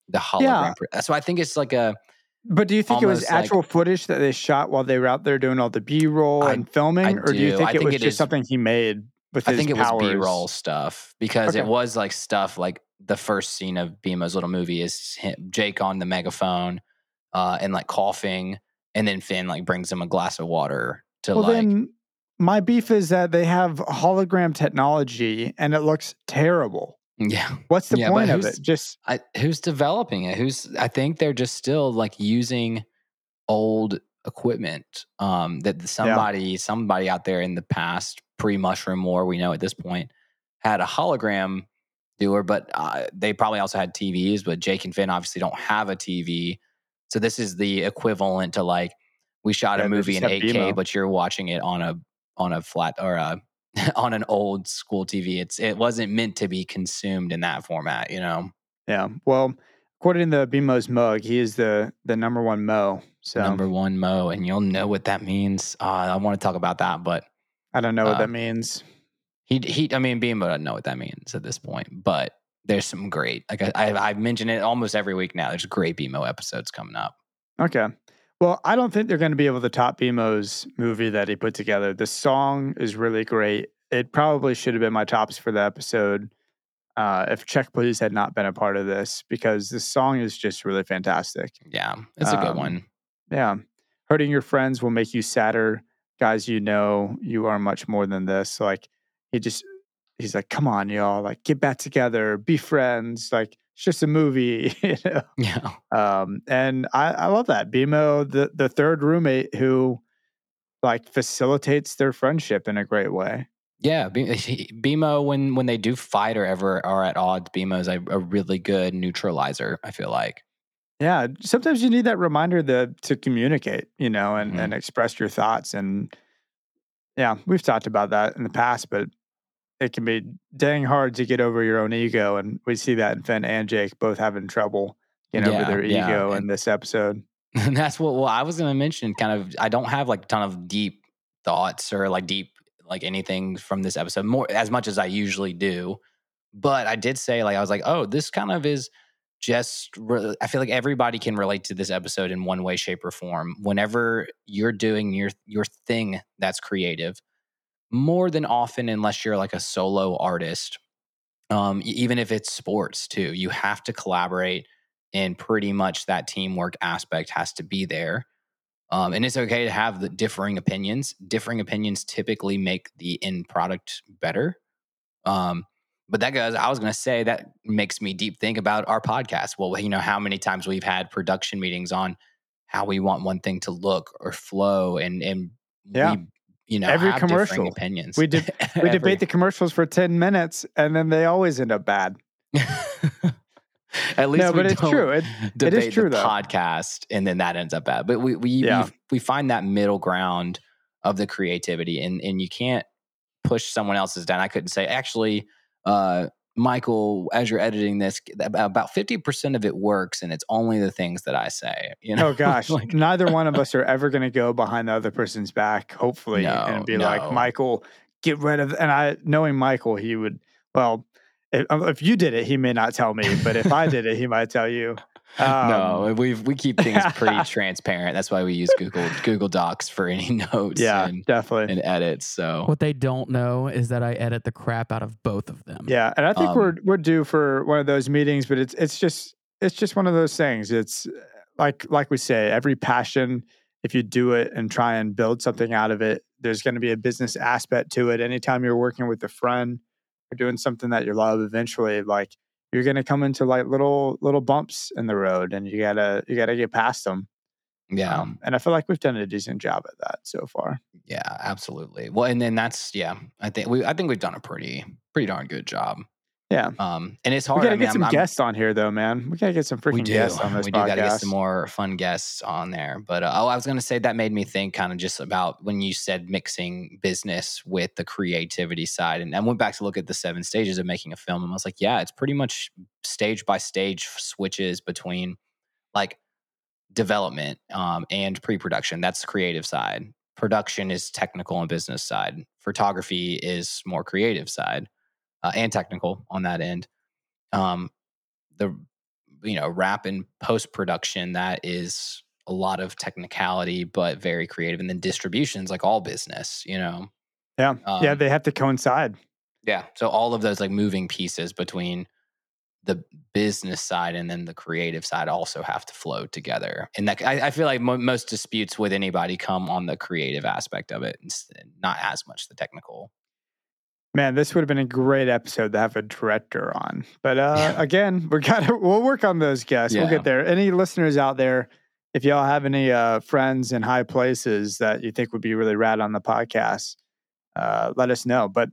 the hologram. So I think it's like a But do you think it was almost like- actual footage that they shot while they were out there doing all the B roll and filming, I or do you think I it think was it just is- something he made with I his think it powers? was B roll stuff because Okay. it was like stuff like the first scene of BMO's little movie is him, Jake on the megaphone uh, and like coughing, and then Finn like brings him a glass of water to Well, like then my beef is that they have hologram technology and it looks terrible. yeah. What's the Yeah, point of it? Just I, who's developing it? Who's I think they're just still like using old equipment um, that somebody somebody out there in the past pre Mushroom War we know at this point had a hologram doer, but uh, they probably also had TVs. But Jake and Finn obviously don't have a TV, so this is the equivalent to like we shot Yeah, a movie in 8K, BMO. but you're watching it on a on a flat or a on an old school TV. It's it wasn't meant to be consumed in that format, you know. yeah. Well, according to BMO's mug, he is the the number one Mo. So number one Mo, and you'll know what that means. Uh, I want to talk about that, but I don't know what uh, that means. he he. I mean, BMO doesn't know what that means at this point, but there's some great. Like I, I I've mentioned it almost every week now. There's great BMO episodes coming up. Okay. Well, I don't think they're going to be able to top BMO's movie that he put together. The song is really great. It probably should have been my tops for the episode uh, if Check Please had not been a part of this because the song is just really fantastic. Yeah, it's a good Um, one. Yeah. Hurting your friends will make you sadder. Guys, you know you are much more than this. Like, he just, he's like, come on, y'all. Like, get back together, be friends. Like, it's just a movie, you know? Yeah, Um, and I, I love that. BMO, the, the third roommate who like facilitates their friendship in a great way. yeah. B- BMO when when they do fight or ever are at odds, BMO is a, a really good neutralizer. I feel like. Yeah, sometimes you need that reminder to to communicate, you know, and, Mhm. and express your thoughts. And yeah, we've talked about that in the past, but it can be dang hard to get over your own ego. And we see that in Finn and Jake both having trouble getting Yeah, over their yeah, ego in this episode. And that's what well, I was gonna mention kind of I don't have like a ton of deep thoughts or like deep like anything from this episode more as much as I usually do. But I did say like I was like, oh, this kind of is just re- I feel like everybody can relate to this episode in one way, shape, or form. Whenever you're doing your your thing that's creative, more than often, unless you're like a solo artist, um, even if it's sports too, you have to collaborate and pretty much that teamwork aspect has to be there. Um, and it's okay to have the differing opinions. Differing opinions typically make the end product better. Um, but that goes, I was going to say that makes me deep think about our podcast. Well, you know, how many times we've had production meetings on how we want one thing to look or flow and, and Yeah. we, you know, Every commercial. opinions. We did- We Every- debate the commercials for 10 minutes and then they always end up bad. At least No, we but it's true. It, debate true, the though. podcast, and then that ends up bad. But we we Yeah. we, we find that middle ground of the creativity, and and you can't push someone else's down. I couldn't say actually, uh, Michael, as you're editing this, about fifty percent of it works, and it's only the things that I say. You know? oh gosh, Like- neither one of us are ever going to go behind the other person's back, hopefully, No, and be no. like, Michael, get rid of. And I, knowing Michael, he would, well, if, if you did it, he may not tell me, but if I did it, he might tell you. No, Um, we we keep things pretty transparent. That's why we use Google Google Docs for any notes Yeah, and, definitely. and edits. So What they don't know is that I edit the crap out of both of them. Yeah, and I think Um, we're we're due for one of those meetings, but it's it's just it's just one of those things. It's like like we say, every passion, if you do it and try and build something out of it, there's going to be a business aspect to it. Anytime you're working with a friend or doing something that you love, eventually, like you're going to come into like little little bumps in the road, and you gotta you gotta get past them. yeah. Um, and I feel like we've done a decent job at that so far. Yeah, absolutely. Well, and then that's yeah. I think we I think we've done a pretty pretty darn good job. Yeah. Um, and it's hard. We gotta I mean, get some I'm- I'm- guests on here, though, man. We gotta get some freaking guests on this we do podcast. got to get some more fun guests on there. But uh, oh, I was going to say that made me think kind of just about when you said mixing business with the creativity side, and I went back to look at the seven stages of making a film, and I was like, yeah, it's pretty much stage by stage switches between like development um, and pre-production. That's the creative side. Production is technical and business side. Photography is more creative side uh, and technical on that end. Um, the you know wrap and post production that is a lot of technicality but very creative, and then distributions like all business. You know, Yeah, yeah, Um, they have to coincide. yeah. So all of those like moving pieces between the business side and then the creative side also have to flow together. And that I, I feel like mo- most disputes with anybody come on the creative aspect of it, and not as much the technical. Man, this would have been a great episode to have a director on. But uh, Yeah. again, we got to we'll work on those guests. We'll get there. Any listeners out there, if y'all have any uh, friends in high places that you think would be really rad on the podcast, uh, let us know. But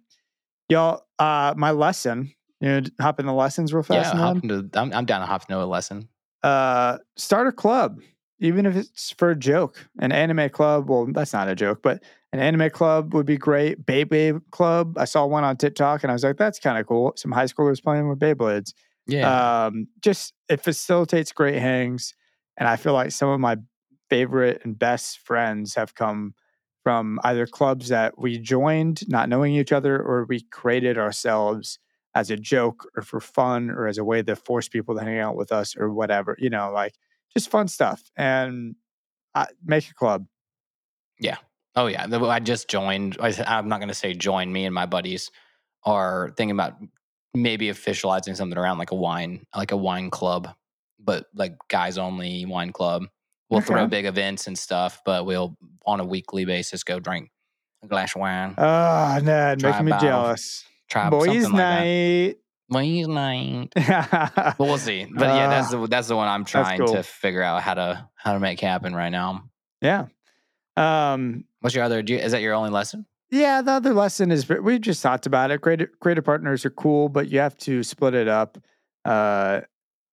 y'all, uh, my lesson, you know, hop in the lessons real fast. Yeah, hop into, I'm, I'm down to hop into a lesson. uh, start a club, even if it's for a joke. An anime club, well, that's not a joke, but an anime club would be great. Beyblade club, I saw one on TikTok, and I was like, that's kind of cool. Some high schoolers playing with Beyblades. Yeah, Um, just it facilitates great hangs, and I feel like some of my favorite and best friends have come from either clubs that we joined not knowing each other or we created ourselves as a joke or for fun or as a way to force people to hang out with us or whatever you know like just fun stuff and uh, make a club Oh yeah, I just joined. I, am not going to say join. Me and my buddies are thinking about maybe officializing something around like a wine, like a wine club, but like guys only wine club. We'll throw big events and stuff, but we'll on a weekly basis go drink a glass of wine. oh Try making me jealous Try boys something like that. night Boys night. But we'll see. But yeah, that's Ah, the that's the one I'm trying cool. to figure out how to how to make happen right now. yeah um What's your other? Do you, is that your only lesson? Yeah, the other lesson is we just talked about it. Creative creative partners are cool, but you have to split it up. Uh,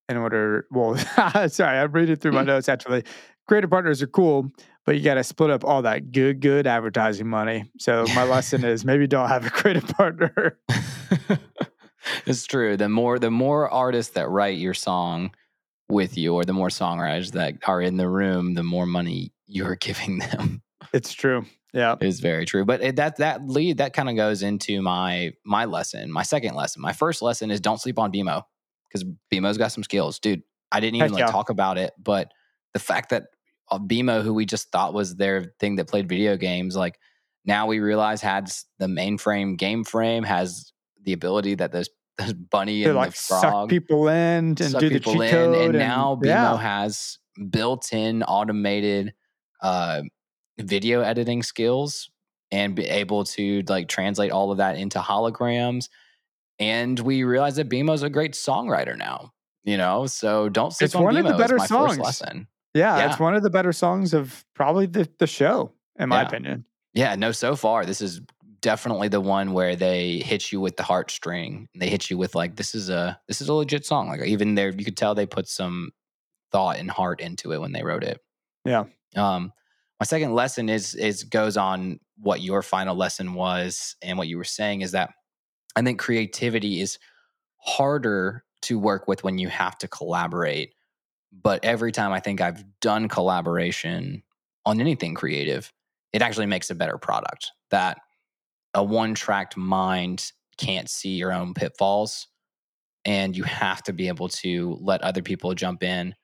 in order. Well, sorry, I'm reading through my notes actually. Creative partners are cool, but you got to split up all that good, good advertising money. So my lesson is maybe don't have a creative partner. it's true. The more the more artists that write your song with you, or the more songwriters that are in the room, the more money you're giving them. It's true. Yeah, It is very true. But it, that that lead that kind of goes into my my lesson, my second lesson. My first lesson is don't sleep on BMO because BMO's got some skills, dude. I didn't even Heck like yeah. talk about it, but the fact that uh, BMO, who we just thought was their thing that played video games, like now we realize has the mainframe game frame has the ability that those those bunny and like the suck people in and suck do the people cheat in, code, and now BMO yeah, has built-in automated uh, video editing skills and be able to like translate all of that into holograms. And we realize that BMO's a great songwriter now. You know, so don't sleep It's on one of the better songs. yeah, Yeah. It's one of the better songs of probably the the show, in my Yeah. opinion. Yeah, no, so far this is definitely the one where they hit you with the heartstring. They hit you with like this is a this is a legit song. Like even there you could tell they put some thought and heart into it when they wrote it. Yeah. Um my second lesson is is goes on what your final lesson was and what you were saying is that I think creativity is harder to work with when you have to collaborate. But every time I think I've done collaboration on anything creative, it actually makes a better product. That a one tracked mind can't see your own pitfalls. And you have to be able to let other people jump in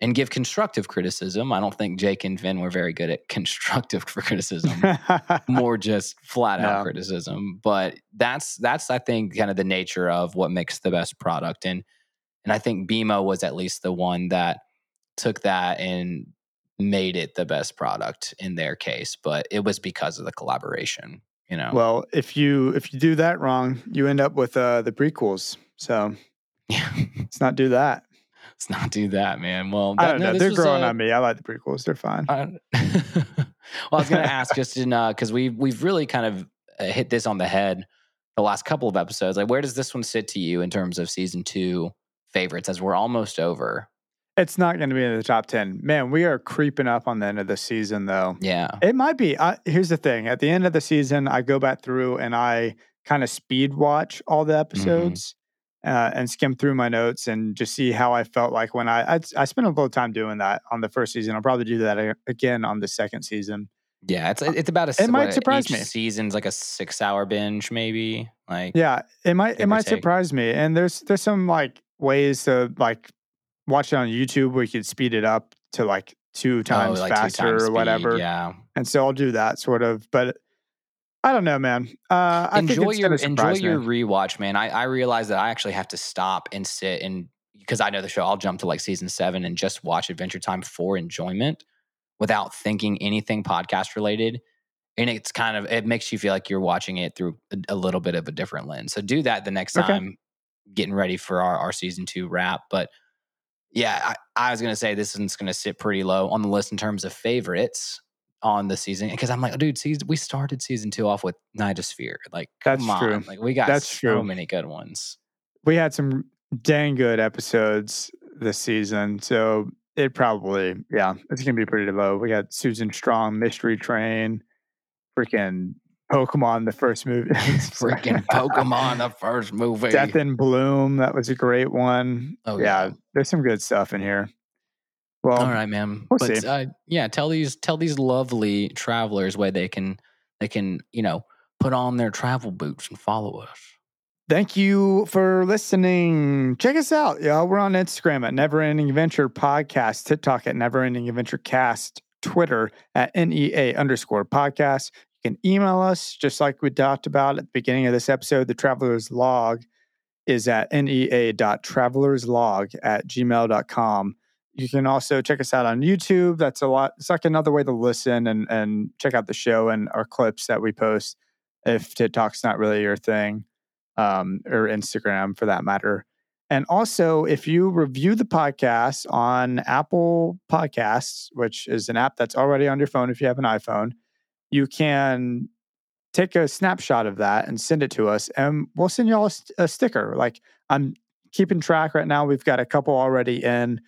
and give constructive criticism. I don't think Jake and Finn were very good at constructive criticism more just flat out No. criticism but that's that's i think kind of the nature of what makes the best product and and i think bmo was at least the one that took that and made it the best product in their case but it was because of the collaboration you know well, if you if you do that wrong, you end up with uh, the prequels. So yeah let's not do that. Let's not do that man well I don't know. this They're growing uh, on me. I like the prequels. They're fine. Uh, well, I was going to ask just in because we we've really kind of uh, hit this on the head the last couple of episodes. Like, where does this one sit to you in terms of season two favorites? As we're almost over. It's not going to be in the top 10. Man, we are creeping up on the end of the season, though. Yeah, It might be. I, here's the thing at the end of the season, I go back through and I kind of speed watch all the episodes uh, and skim through my notes and just see how I felt like when I, I, I spent a little time doing that on the first season. I'll probably do that again on the second season. yeah. It's it's about a. It might surprise me. Season's like a six-hour binge, maybe. Like, Yeah, it might it might take. surprise me. And there's there's some like ways to like watch it on YouTube where you could speed it up to like two times oh, like two faster times or speed, whatever. Yeah, And so I'll do that sort of. But I don't know, man. Uh, I think enjoy your enjoy surprise your rewatch, man. I I realize that I actually have to stop and sit and because I know the show. I'll jump to like season seven and just watch Adventure Time for enjoyment without thinking anything podcast related. And it's kind of it makes you feel like you're watching it through a, a little bit of a different lens. So do that the next Okay. time, getting ready for our, our season two wrap. But yeah, I, I was gonna say this one's gonna sit pretty low on the list in terms of favorites on the season because I'm like, oh, dude, season, we started season two off with Nightosphere. Like, That's come on, true. like we got That's so true. many good ones. We had some dang good episodes this season, so it probably yeah, it's gonna be pretty low. We got Susan Strong, Mystery Train, freaking Pokemon, the first movie, Freaking Pokemon, the first movie. Death in Bloom, that was a great one. Oh, yeah, yeah. there's some good stuff in here. Well, All right, ma'am. we'll but uh, yeah, tell these tell these lovely travelers where they can they can you know put on their travel boots and follow us. Thank you for listening. Check us out, y'all. We're on Instagram at Never Ending Adventure Podcast, TikTok at Never Ending Adventure Cast, Twitter at NEA underscore podcast. You can email us just like we talked about at the beginning of this episode. The Traveler's Log is at nea.travelerslog at gmail.com. You can also check us out on YouTube. That's a lot. It's like another way to listen and, and check out the show and our clips that we post if TikTok's not really your thing um, or Instagram for that matter. And also, if you review the podcast on Apple Podcasts, which is an app that's already on your phone if you have an iPhone, you can take a snapshot of that and send it to us, and we'll send you all a, st- a sticker. Like I'm keeping track right now. We've got a couple already in,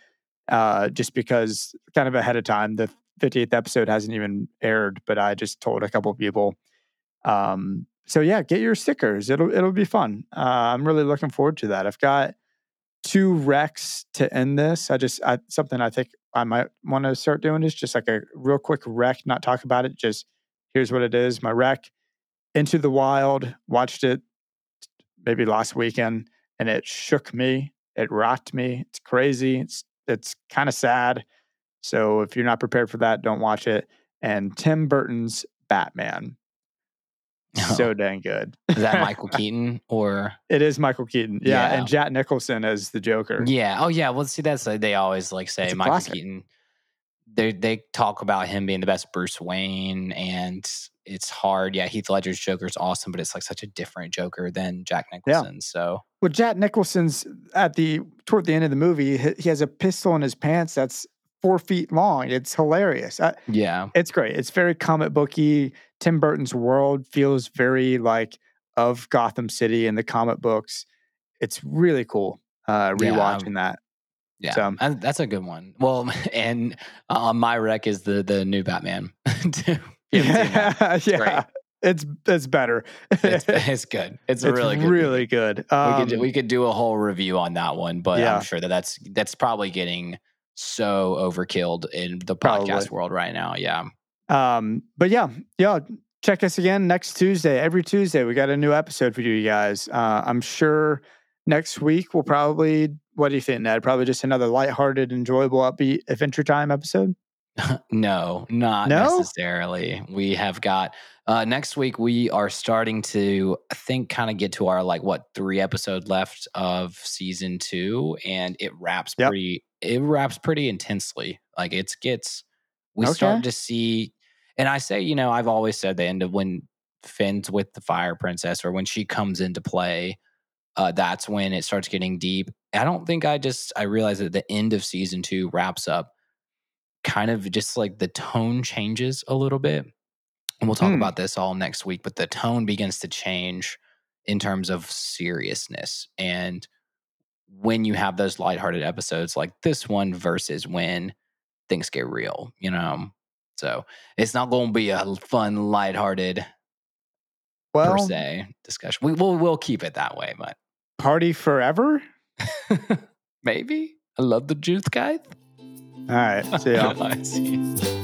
uh, just because kind of ahead of time. The 58th episode hasn't even aired, but I just told a couple people. Um, so yeah, get your stickers. It'll it'll be fun. Uh, I'm really looking forward to that. I've got two recs to end this. I just I, something I think I might want to start doing is just like a real quick rec, not talk about it. Just here's what it is. My rec, Into the Wild. Watched it maybe last weekend, and it shook me. It rocked me. It's crazy. It's it's kind of sad. So if you're not prepared for that, don't watch it. And Tim Burton's Batman. So dang good. Is that Michael Keaton or? It is Michael Keaton. Yeah. Yeah. And Jack Nicholson as the Joker. Yeah. Oh, yeah. Well, see, that's like, they always like say Michael classic. Keaton. They they talk about him being the best Bruce Wayne, and it's hard. Yeah, Heath Ledger's Joker is awesome, but it's like such a different Joker than Jack Nicholson. So Well, Jack Nicholson's at the toward the end of the movie, he has a pistol in his pants that's four feet long. It's hilarious. I, yeah, it's great. It's very comic booky. Tim Burton's world feels very like of Gotham City in the comic books. It's really cool. Uh, Yeah, rewatching that. Yeah, So- and that's a good one. Well, and uh, my rec is the the new Batman. too. You haven't seen that? Yeah, yeah. great. It's it's better. It's, it's good. It's, It's really good. really good. we Um, could we could do a whole review on that one, but Yeah. I'm sure that that's that's probably getting so overkilled in the Probably. podcast world right now. Yeah. Um, but yeah, yeah. Check us again next Tuesday. Every Tuesday, we got a new episode for you guys. Uh, I'm sure next week we'll probably. What do you think, Ned? Probably just another lighthearted, enjoyable, upbeat Adventure Time episode. No, not No? necessarily. We have got uh next week we are starting to I think kind of get to our like what three episode left of season 2 and it wraps Yep. pretty it wraps pretty intensely. Like it's gets we Okay. start to see and I say, you know, I've always said the end of when Finn's with the fire princess or when she comes into play uh, that's when it starts getting deep. I don't think I just I realize that the end of season two wraps up kind of just like the tone changes a little bit. And we'll talk Hmm. about this all next week, but the tone begins to change in terms of seriousness. And when you have those lighthearted episodes like this one versus when things get real, you know. So it's not going to be a fun, lighthearted per se discussion. We will we'll keep it that way, but party forever. maybe. I love the juice guy. All right. See ya. I see.